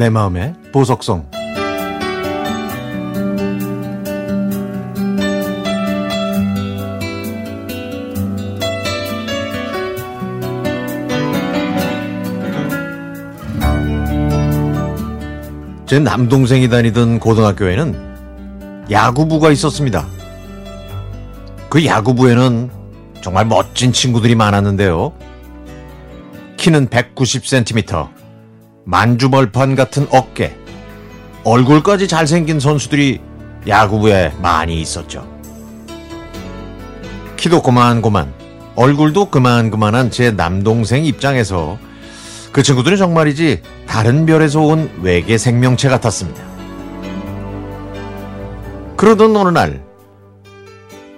내 마음의 보석성 제 남동생이 다니던 고등학교에는 야구부가 있었습니다. 그 야구부에는 정말 멋진 친구들이 많았는데요. 키는 190cm, 만주벌판 같은 어깨, 얼굴까지 잘생긴 선수들이 야구부에 많이 있었죠. 키도 고만고만, 얼굴도 그만그만한 제 남동생 입장에서 그 친구들은 정말이지 다른 별에서 온 외계 생명체 같았습니다. 그러던 어느 날,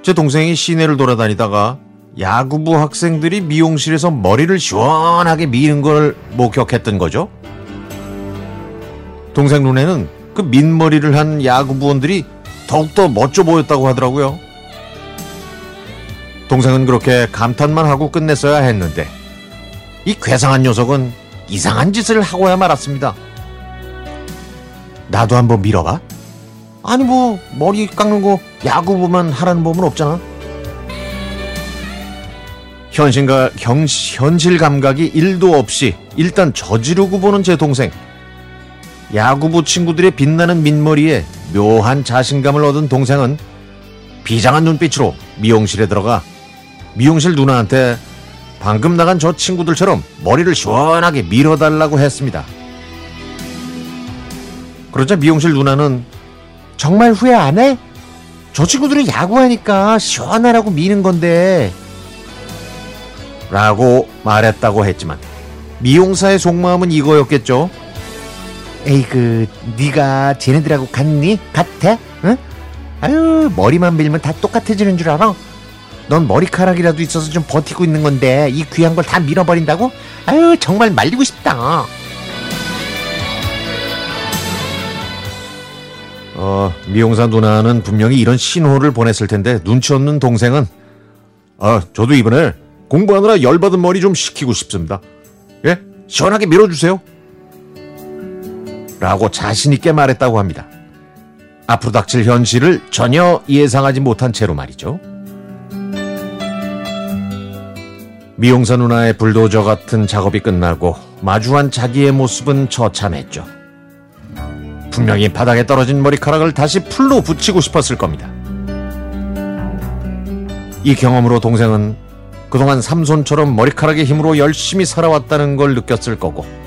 제 동생이 시내를 돌아다니다가 야구부 학생들이 미용실에서 머리를 시원하게 미는 걸 목격했던 거죠. 동생 눈에는 그 민머리를 한 야구부원들이 더욱더 멋져 보였다고 하더라고요. 동생은 그렇게 감탄만 하고 끝냈어야 했는데 이 괴상한 녀석은 이상한 짓을 하고야 말았습니다. 나도 한번 밀어봐? 아니 뭐 머리 깎는 거 야구부만 하라는 법은 없잖아. 현실과 경, 현실 감각이 1도 없이 일단 저지르고 보는 제 동생. 야구부 친구들의 빛나는 민머리에 묘한 자신감을 얻은 동생은 비장한 눈빛으로 미용실에 들어가 미용실 누나한테 방금 나간 저 친구들처럼 머리를 시원하게 밀어달라고 했습니다. 그러자 미용실 누나는 정말 후회 안 해? 저 친구들은 야구하니까 시원하라고 미는 건데 라고 말했다고 했지만 미용사의 속마음은 이거였겠죠. 에이 그 네가 쟤네들하고 같니? 같아? 응? 아유 머리만 밀면 다 똑같아지는 줄 알아? 넌 머리카락이라도 있어서 좀 버티고 있는 건데 이 귀한 걸 다 밀어버린다고? 아유 정말 말리고 싶다. 어 미용사 누나는 분명히 이런 신호를 보냈을 텐데 눈치 없는 동생은 아 저도 이번에 공부하느라 열받은 머리 좀 식히고 싶습니다. 예? 시원하게 밀어주세요. 라고 자신있게 말했다고 합니다. 앞으로 닥칠 현실을 전혀 예상하지 못한 채로 말이죠. 미용사 누나의 불도저 같은 작업이 끝나고 마주한 자기의 모습은 처참했죠. 분명히 바닥에 떨어진 머리카락을 다시 풀로 붙이고 싶었을 겁니다. 이 경험으로 동생은 그동안 삼손처럼 머리카락의 힘으로 열심히 살아왔다는 걸 느꼈을 거고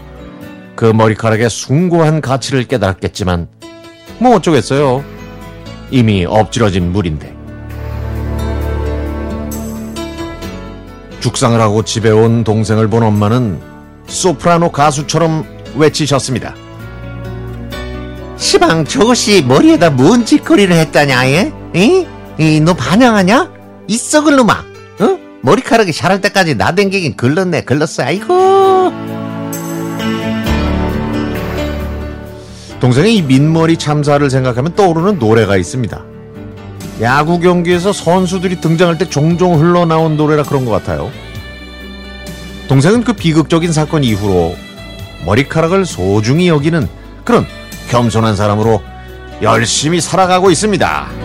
그 머리카락의 숭고한 가치를 깨달았겠지만 뭐 어쩌겠어요. 이미 엎질러진 물인데. 죽상을 하고 집에 온 동생을 본 엄마는 소프라노 가수처럼 외치셨습니다. 시방 저것이 머리에다 뭔 짓거리를 했다냐 예? 이? 이, 너 반항하냐? 이 썩을 놈아 어? 머리카락이 자랄 때까지 나댕기긴 글렀네 글렀어 아이고 동생의 이 민머리 참사를 생각하면 떠오르는 노래가 있습니다. 야구 경기에서 선수들이 등장할 때 종종 흘러나온 노래라 그런 것 같아요. 동생은 그 비극적인 사건 이후로 머리카락을 소중히 여기는 그런 겸손한 사람으로 열심히 살아가고 있습니다.